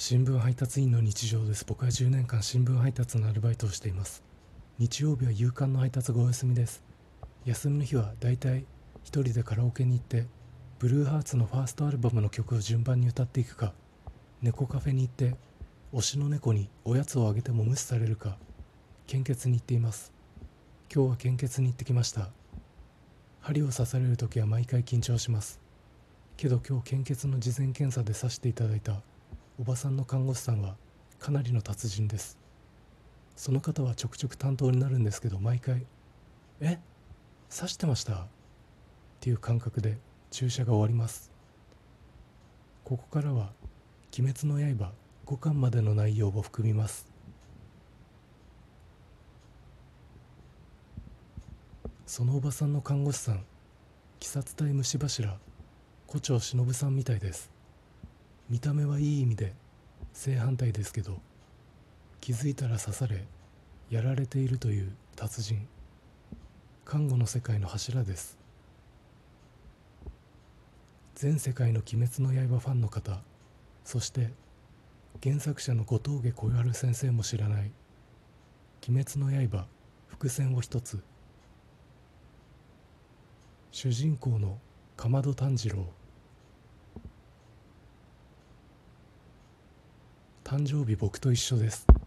新聞配達員の日常です。僕は10年間新聞配達のアルバイトをしています。日曜日は夕刊の配達がお休みです。休みの日はだいたい一人でカラオケに行ってブルーハーツのファーストアルバムの曲を順番に歌っていくか猫カフェに行って推しの猫におやつをあげても無視されるか献血に行っています。今日は献血に行ってきました。針を刺される時は毎回緊張します。けど今日献血の事前検査で刺していただいた。おばさんの看護師さんはかなりの達人です。その方はちょくちょく担当になるんですけど毎回「え？刺してました?」っていう感覚で注射が終わります。ここからは「鬼滅の刃」5巻までの内容を含みます。そのおばさんの看護師さん鬼殺隊虫柱胡蝶忍さんみたいです。見た目はいい意味で正反対ですけど気づいたら刺されやられているという達人。看護の世界の柱です。全世界の「鬼滅の刃」ファンの方そして原作者の後峠小春先生も知らない「鬼滅の刃」伏線を一つ。主人公のかまど炭治郎。誕生日僕と一緒です。